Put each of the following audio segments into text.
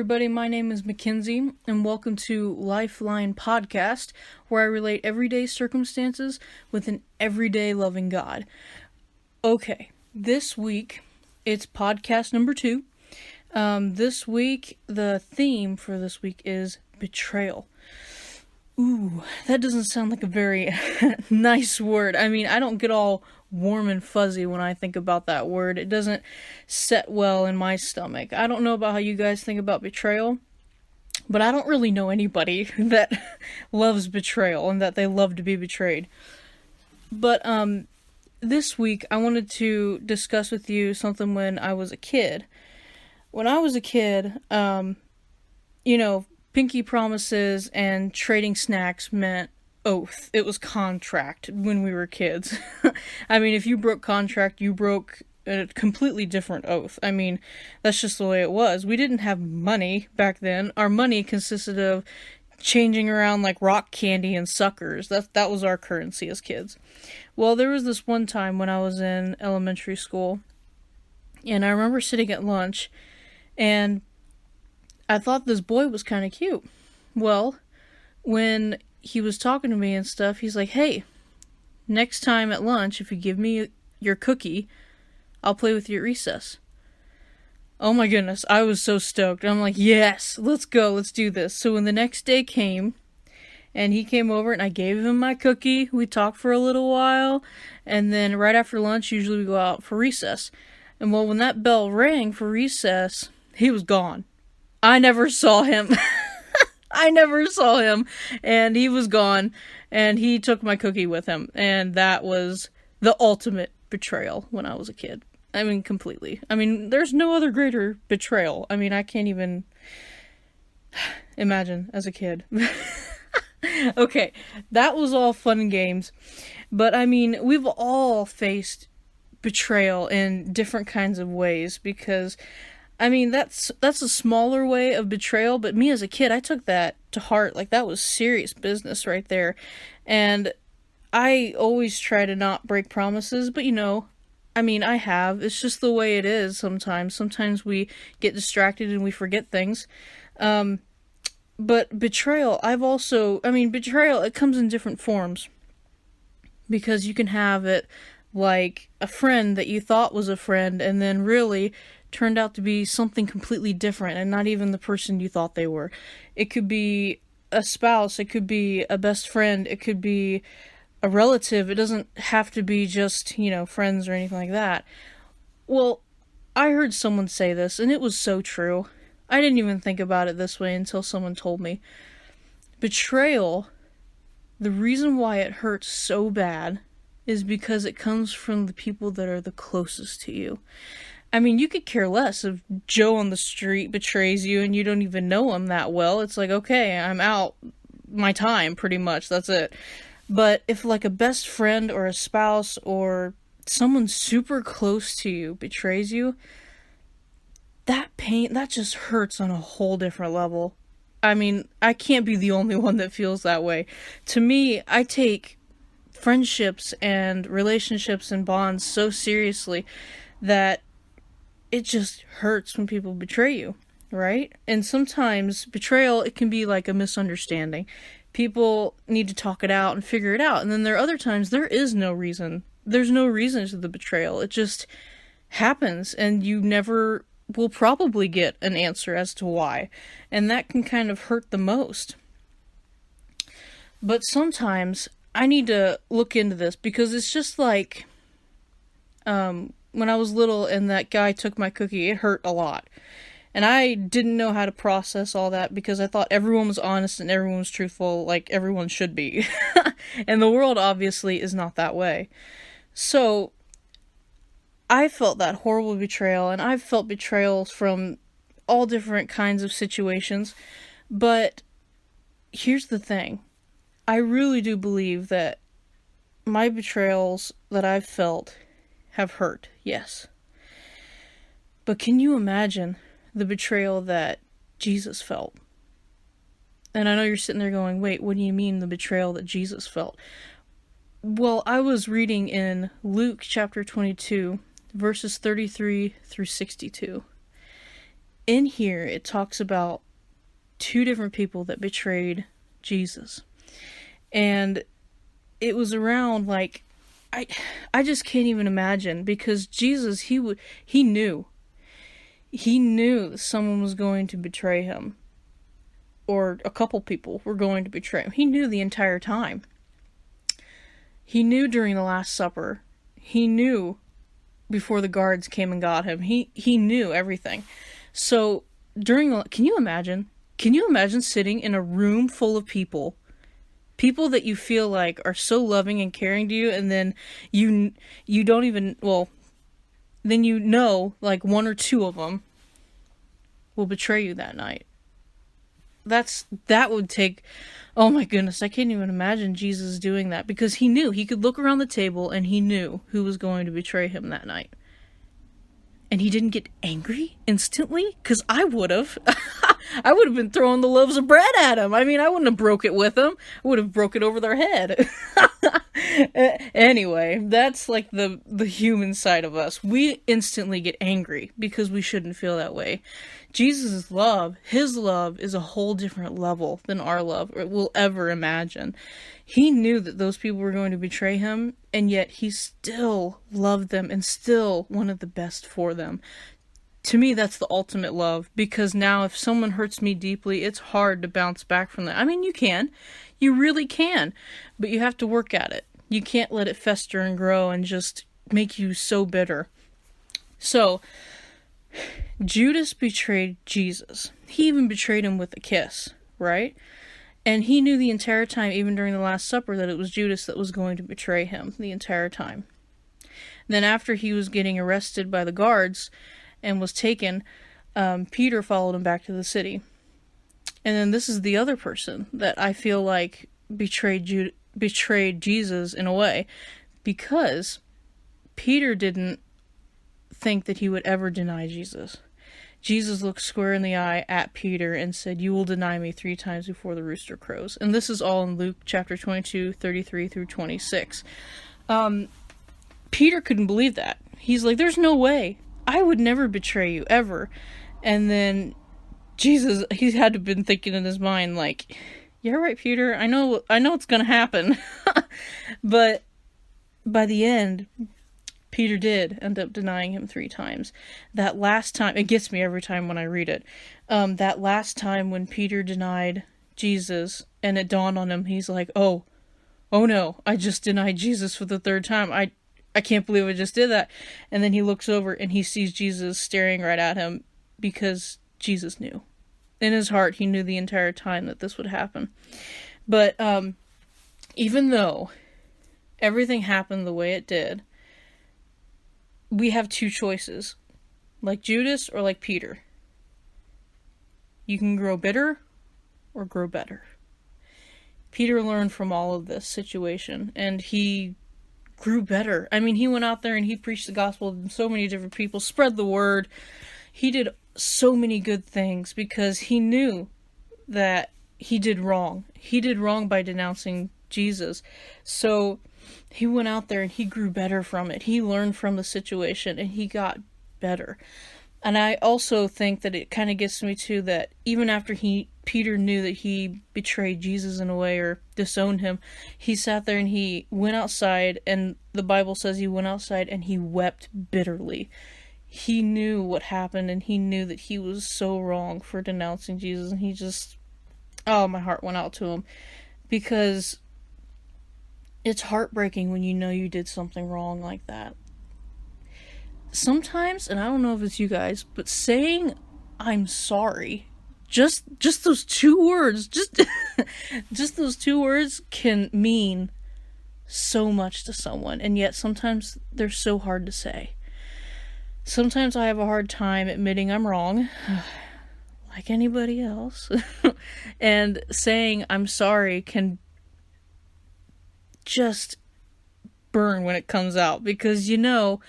everybody. My name is Mackenzie, and welcome to Lifeline Podcast, where I relate everyday circumstances with an everyday loving God. Okay, this week it's podcast number two. Um, this week, the theme for this week is betrayal. Ooh, that doesn't sound like a very nice word. I mean, I don't get all warm and fuzzy when I think about that word. It doesn't set well in my stomach. I don't know about how you guys think about betrayal, but I don't really know anybody that loves betrayal and that they love to be betrayed. But um this week I wanted to discuss with you something when I was a kid. When I was a kid, um you know, pinky promises and trading snacks meant oath. It was contract when we were kids. I mean, if you broke contract, you broke a completely different oath. I mean, that's just the way it was. We didn't have money back then. Our money consisted of changing around like rock candy and suckers. That that was our currency as kids. Well, there was this one time when I was in elementary school, and I remember sitting at lunch, and I thought this boy was kind of cute. Well, when he was talking to me and stuff, he's like, "Hey, next time at lunch, if you give me your cookie, I'll play with you at recess." Oh my goodness, I was so stoked. I'm like, "Yes, let's go, let's do this." So when the next day came, and he came over and I gave him my cookie. We talked for a little while, and then right after lunch, usually we go out for recess. And well, when that bell rang for recess, he was gone. I never saw him. I never saw him, and he was gone, and he took my cookie with him, and that was the ultimate betrayal when I was a kid. I mean, completely. I mean, there's no other greater betrayal. I mean, I can't even imagine as a kid. okay, that was all fun games, but I mean, we've all faced betrayal in different kinds of ways because I mean, that's that's a smaller way of betrayal, but me as a kid, I took that to heart. Like that was serious business right there. And I always try to not break promises, but you know, I mean, I have. It's just the way it is sometimes. Sometimes we get distracted and we forget things. Um but betrayal, I've also, I mean, betrayal it comes in different forms. Because you can have it like a friend that you thought was a friend and then really turned out to be something completely different and not even the person you thought they were. It could be a spouse, it could be a best friend, it could be a relative. It doesn't have to be just, you know, friends or anything like that. Well, I heard someone say this and it was so true. I didn't even think about it this way until someone told me. Betrayal, the reason why it hurts so bad is because it comes from the people that are the closest to you. I mean, you could care less if Joe on the street betrays you and you don't even know him that well. It's like, okay, I'm out my time pretty much. That's it. But if like a best friend or a spouse or someone super close to you betrays you, that pain that just hurts on a whole different level. I mean, I can't be the only one that feels that way. To me, I take friendships and relationships and bonds so seriously that it just hurts when people betray you, right? And sometimes betrayal it can be like a misunderstanding. People need to talk it out and figure it out. And then there are other times there is no reason. There's no reason to the betrayal. It just happens and you never will probably get an answer as to why. And that can kind of hurt the most. But sometimes I need to look into this because it's just like um when I was little and that guy took my cookie, it hurt a lot. And I didn't know how to process all that because I thought everyone was honest and everyone was truthful, like everyone should be. and the world obviously is not that way. So I felt that horrible betrayal, and I've felt betrayals from all different kinds of situations. But here's the thing I really do believe that my betrayals that I've felt have hurt, yes. But can you imagine the betrayal that Jesus felt? And I know you're sitting there going, wait, what do you mean the betrayal that Jesus felt? Well, I was reading in Luke chapter 22, verses 33 through 62. in here it talks about two different people that betrayed Jesus. And it was around like I I just can't even imagine because Jesus he would he knew he knew that someone was going to betray him or a couple people were going to betray him. He knew the entire time. He knew during the last supper. He knew before the guards came and got him. He he knew everything. So during can you imagine? Can you imagine sitting in a room full of people people that you feel like are so loving and caring to you and then you you don't even well then you know like one or two of them will betray you that night. That's that would take oh my goodness i can't even imagine jesus doing that because he knew. He could look around the table and he knew who was going to betray him that night. And he didn't get angry instantly? Because i would have i would have been throwing the loaves of bread at him. I mean i wouldn't have broke it with them i would have broke it over their head. Anyway that's like the the human side of us. We instantly get angry because we shouldn't feel that way. Jesus' love his love is a whole different level than our love will ever imagine. He knew that those people were going to betray him, and yet he still loved them and still wanted the best for them. To me, that's the ultimate love because now if someone hurts me deeply, it's hard to bounce back from that. I mean, you can. You really can. But you have to work at it. You can't let it fester and grow and just make you so bitter. So, Judas betrayed Jesus. He even betrayed him with a kiss, right? And he knew the entire time, even during the Last Supper, that it was Judas that was going to betray him the entire time. Then, after he was getting arrested by the guards and was taken, um, Peter followed him back to the city. And then this is the other person that I feel like betrayed betrayed Jesus in a way, because Peter didn't think that he would ever deny Jesus. Jesus looked square in the eye at Peter and said, You will deny me three times before the rooster crows. And this is all in Luke chapter 22, 33 through 26. Um, Peter couldn't believe that. He's like, There's no way. I would never betray you, ever. And then Jesus, he had to have been thinking in his mind, like, You're right, Peter. I know, I know it's to happen. but by the end, Peter did end up denying him three times. That last time, it gets me every time when I read it. Um, that last time when Peter denied Jesus and it dawned on him, he's like, oh, oh no, I just denied Jesus for the third time. I, I can't believe I just did that. And then he looks over and he sees Jesus staring right at him because Jesus knew. In his heart, he knew the entire time that this would happen. But um, even though everything happened the way it did, we have two choices like Judas or like Peter. You can grow bitter or grow better. Peter learned from all of this situation and he grew better. I mean, he went out there and he preached the gospel to so many different people, spread the word. He did so many good things because he knew that he did wrong. He did wrong by denouncing Jesus. So he went out there and he grew better from it. He learned from the situation and he got better. And I also think that it kind of gets me to that even after he Peter knew that he betrayed Jesus in a way or disowned him, he sat there and he went outside and the Bible says he went outside and he wept bitterly. He knew what happened and he knew that he was so wrong for denouncing Jesus and he just oh my heart went out to him because it's heartbreaking when you know you did something wrong like that. Sometimes, and I don't know if it's you guys, but saying I'm sorry, just just those two words, just just those two words can mean so much to someone, and yet sometimes they're so hard to say. Sometimes I have a hard time admitting I'm wrong, like anybody else. and saying I'm sorry can just burn when it comes out because you know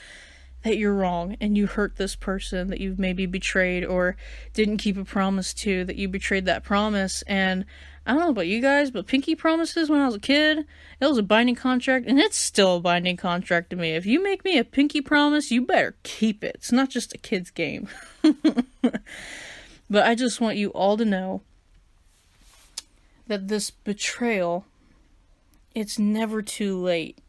that you're wrong and you hurt this person that you've maybe betrayed or didn't keep a promise to, that you betrayed that promise. And I don't know about you guys, but pinky promises when I was a kid, it was a binding contract, and it's still a binding contract to me. If you make me a pinky promise, you better keep it. It's not just a kid's game. but I just want you all to know that this betrayal, it's never too late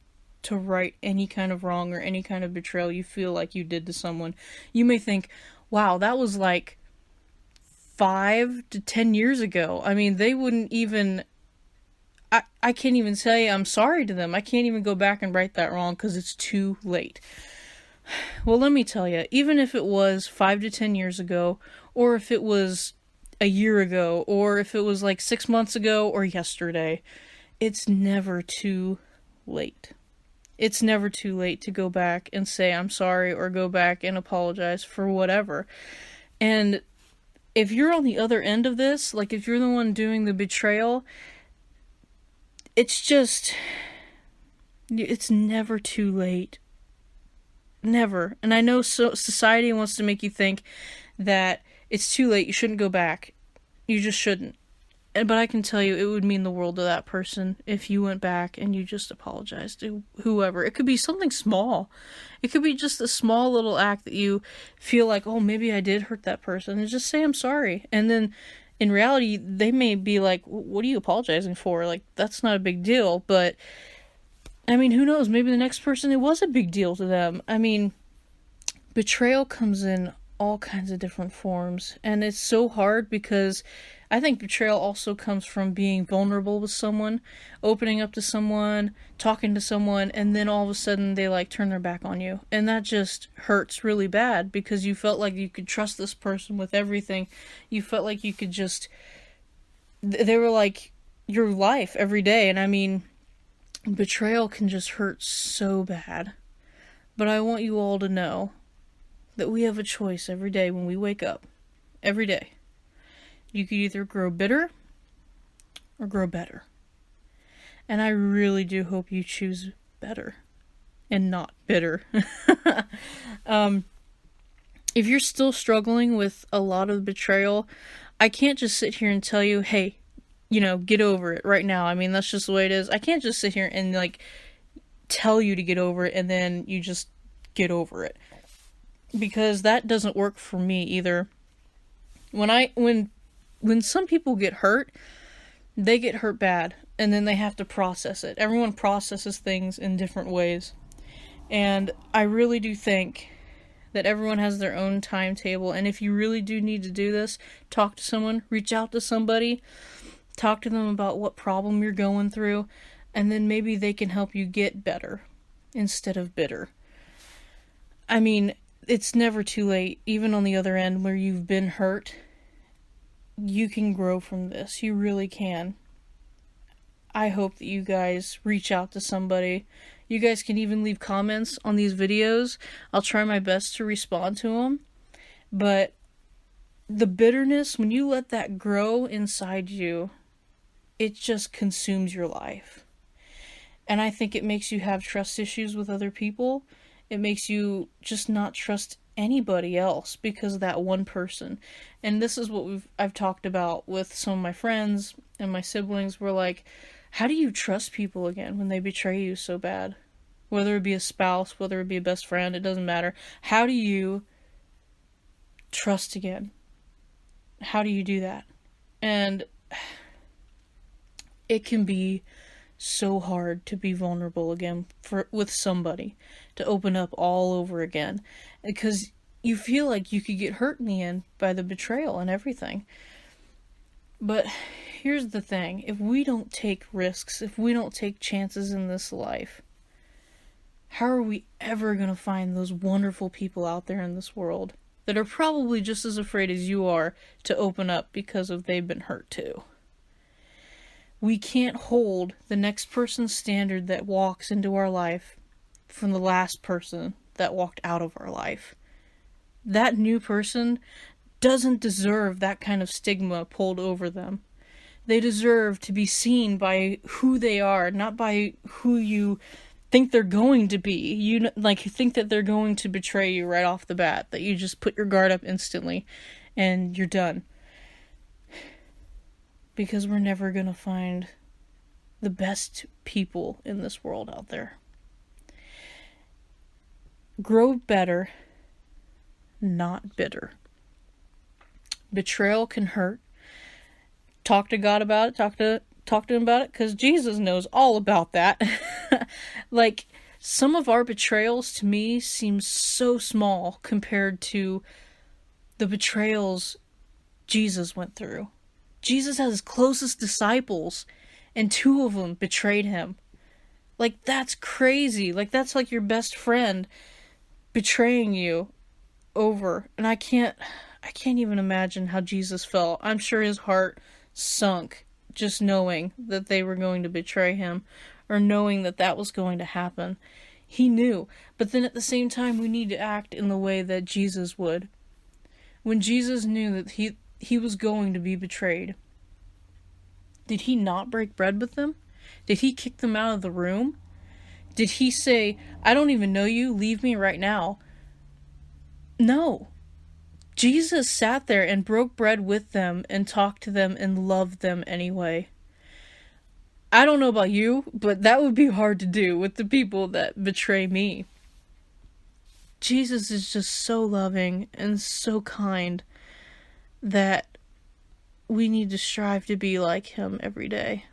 to right any kind of wrong or any kind of betrayal you feel like you did to someone. You may think, wow, that was like five to ten years ago. I mean, they wouldn't even. I, I can't even say I'm sorry to them. I can't even go back and right that wrong because it's too late. Well, let me tell you, even if it was five to ten years ago, or if it was a year ago, or if it was like six months ago or yesterday, it's never too late. It's never too late to go back and say, I'm sorry, or go back and apologize for whatever. And if you're on the other end of this, like if you're the one doing the betrayal, it's just it's never too late. Never. And I know so society wants to make you think that it's too late, you shouldn't go back. You just shouldn't but I can tell you it would mean the world to that person if you went back and you just apologized to whoever. It could be something small. It could be just a small little act that you feel like, oh, maybe I did hurt that person, and just say I'm sorry. And then in reality, they may be like, what are you apologizing for? Like, that's not a big deal. But I mean, who knows? Maybe the next person, it was a big deal to them. I mean, betrayal comes in all kinds of different forms, and it's so hard because I think betrayal also comes from being vulnerable with someone, opening up to someone, talking to someone, and then all of a sudden they like turn their back on you. And that just hurts really bad because you felt like you could trust this person with everything. You felt like you could just. They were like your life every day. And I mean, betrayal can just hurt so bad. But I want you all to know that we have a choice every day when we wake up. Every day you could either grow bitter or grow better. And I really do hope you choose better and not bitter. um, if you're still struggling with a lot of betrayal, I can't just sit here and tell you, hey, you know, get over it right now. I mean, that's just the way it is. I can't just sit here and like tell you to get over it and then you just get over it. Because that doesn't work for me either. When I when when some people get hurt, they get hurt bad and then they have to process it. Everyone processes things in different ways. And I really do think that everyone has their own timetable. And if you really do need to do this, talk to someone, reach out to somebody, talk to them about what problem you're going through, and then maybe they can help you get better instead of bitter. I mean, it's never too late, even on the other end where you've been hurt you can grow from this. You really can. I hope that you guys reach out to somebody. You guys can even leave comments on these videos. I'll try my best to respond to them. But the bitterness, when you let that grow inside you, it just consumes your life. And I think it makes you have trust issues with other people. It makes you just not trust anybody else because of that one person. And this is what we've I've talked about with some of my friends and my siblings were like how do you trust people again when they betray you so bad? Whether it be a spouse, whether it be a best friend, it doesn't matter. How do you trust again? How do you do that? And it can be so hard to be vulnerable again for with somebody to open up all over again. Because you feel like you could get hurt in the end by the betrayal and everything. But here's the thing. If we don't take risks if we don't take chances in this life how are we ever going to find those wonderful people out there in this world that are probably just as afraid as you are to open up because of they've been hurt too? We can't hold the next person's standard that walks into our life from the last person that walked out of our life. That new person doesn't deserve that kind of stigma pulled over them. They deserve to be seen by who they are, not by who you think they're going to be. You like think that they're going to betray you right off the bat, that you just put your guard up instantly and you're done because we're never going to find the best people in this world out there. Grow better, not bitter. Betrayal can hurt. Talk to God about it. Talk to talk to him about it cuz Jesus knows all about that. like some of our betrayals to me seem so small compared to the betrayals Jesus went through. Jesus had his closest disciples, and two of them betrayed him. Like, that's crazy. Like, that's like your best friend betraying you over. And I can't. I can't even imagine how Jesus felt. I'm sure his heart sunk just knowing that they were going to betray him or knowing that that was going to happen. He knew. But then at the same time, we need to act in the way that Jesus would. When Jesus knew that he he was going to be betrayed. Did he not break bread with them? Did he kick them out of the room? Did he say, I don't even know you, leave me right now? No. Jesus sat there and broke bread with them and talked to them and loved them anyway. I don't know about you, but that would be hard to do with the people that betray me. Jesus is just so loving and so kind that we need to strive to be like him every day.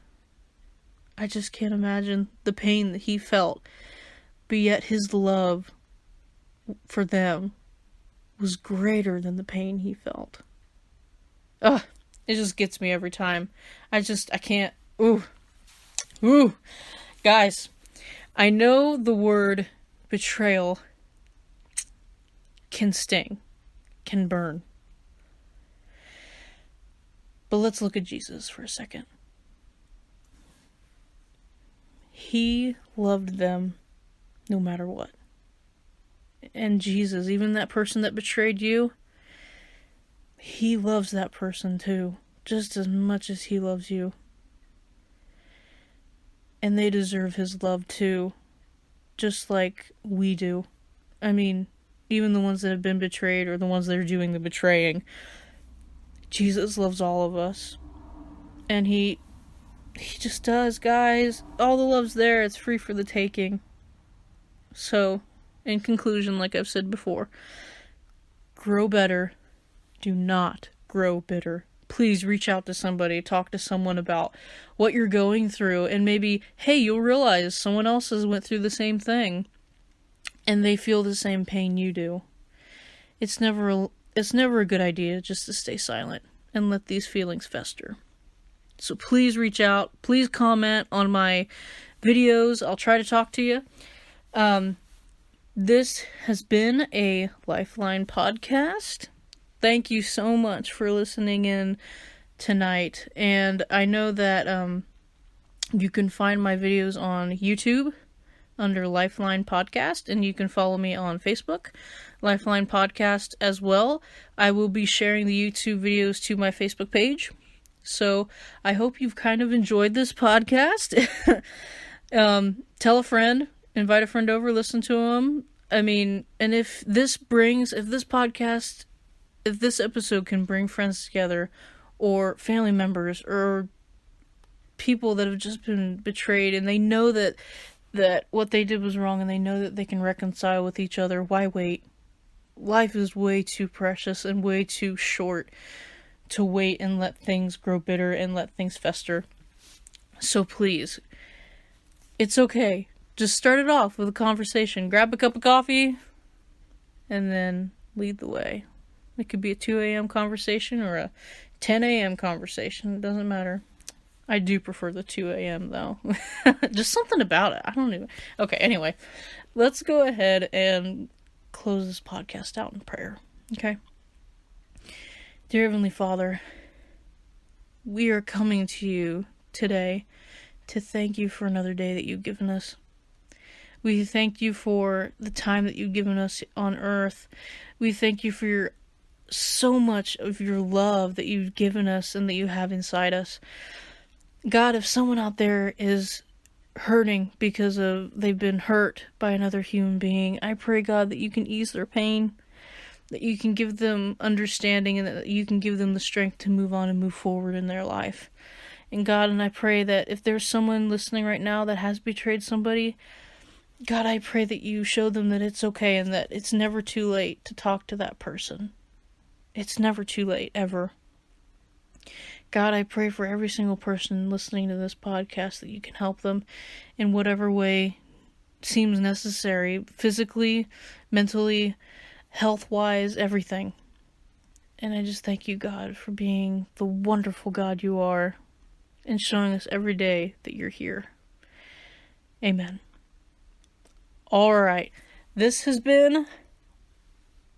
I just can't imagine the pain that he felt, but yet his love for them was greater than the pain he felt. Ugh, it just gets me every time. I just, I can't. Ooh. Ooh. Guys, I know the word betrayal can sting, can burn. But let's look at Jesus for a second. He loved them no matter what. And Jesus, even that person that betrayed you, he loves that person too, just as much as he loves you. And they deserve his love too, just like we do. I mean, even the ones that have been betrayed or the ones that are doing the betraying Jesus loves all of us. And he he just does, guys. All the love's there. It's free for the taking. So, in conclusion, like I've said before, grow better. Do not grow bitter. Please reach out to somebody, talk to someone about what you're going through, and maybe, hey, you'll realize someone else has went through the same thing, and they feel the same pain you do. It's never a, it's never a good idea just to stay silent and let these feelings fester. So please reach out. Please comment on my videos. I'll try to talk to you. Um, this has been a Lifeline podcast. Thank you so much for listening in tonight. And I know that um, you can find my videos on YouTube under Lifeline Podcast, and you can follow me on Facebook, Lifeline Podcast as well. I will be sharing the YouTube videos to my Facebook page. So I hope you've kind of enjoyed this podcast. um, tell a friend, invite a friend over, listen to them. I mean, and if this brings, if this podcast, if this episode can bring friends together, or family members, or people that have just been betrayed and they know that that what they did was wrong and they know that they can reconcile with each other, why wait? Life is way too precious and way too short to wait and let things grow bitter and let things fester. So please, it's okay. Just start it off with a conversation. Grab a cup of coffee and then lead the way. It could be a 2 a.m. conversation or a 10 a.m. conversation. It doesn't matter. I do prefer the 2 a.m. though. Just something about it. I don't even. Okay, anyway, let's go ahead and close this podcast out in prayer. Okay? Dear Heavenly Father, we are coming to you today to thank you for another day that you've given us. We thank you for the time that you've given us on earth. We thank you for your so much of your love that you've given us and that you have inside us. God, if someone out there is hurting because of they've been hurt by another human being, I pray God that you can ease their pain, that you can give them understanding and that you can give them the strength to move on and move forward in their life. And God, and I pray that if there's someone listening right now that has betrayed somebody, God, I pray that you show them that it's okay and that it's never too late to talk to that person. It's never too late, ever. God, I pray for every single person listening to this podcast that you can help them in whatever way seems necessary physically, mentally, health wise, everything. And I just thank you, God, for being the wonderful God you are and showing us every day that you're here. Amen. All right. This has been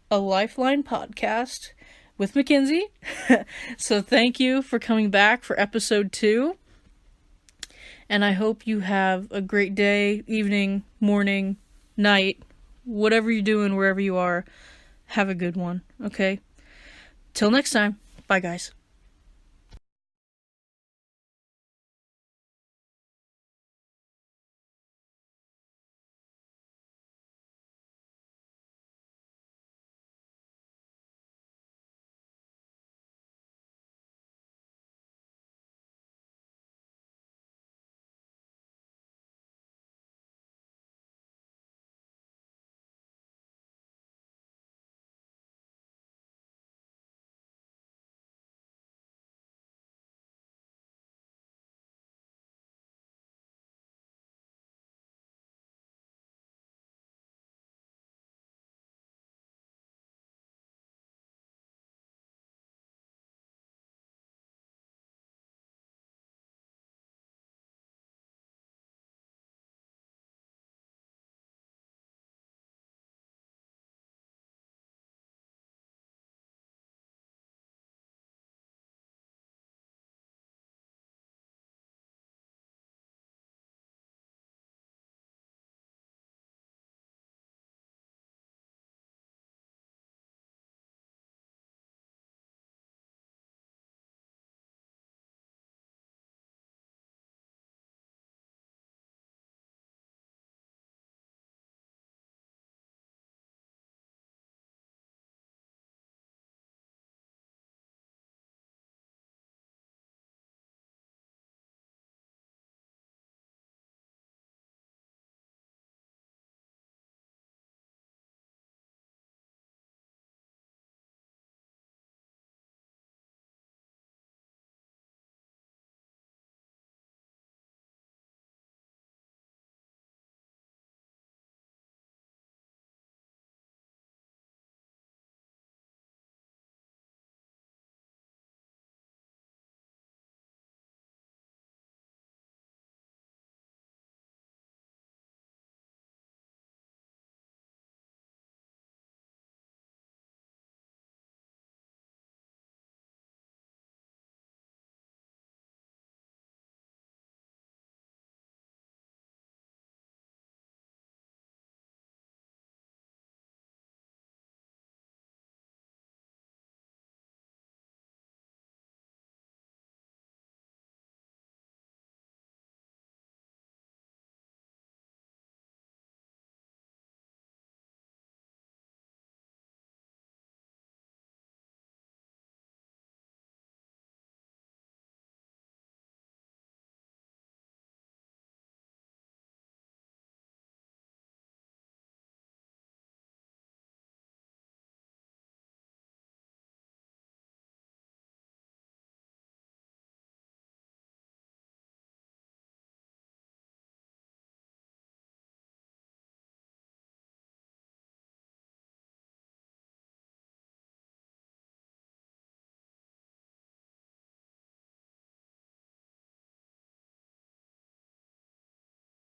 a Lifeline podcast with Mackenzie. so thank you for coming back for episode two. And I hope you have a great day, evening, morning, night, whatever you're doing, wherever you are. Have a good one, okay? Till next time. Bye, guys.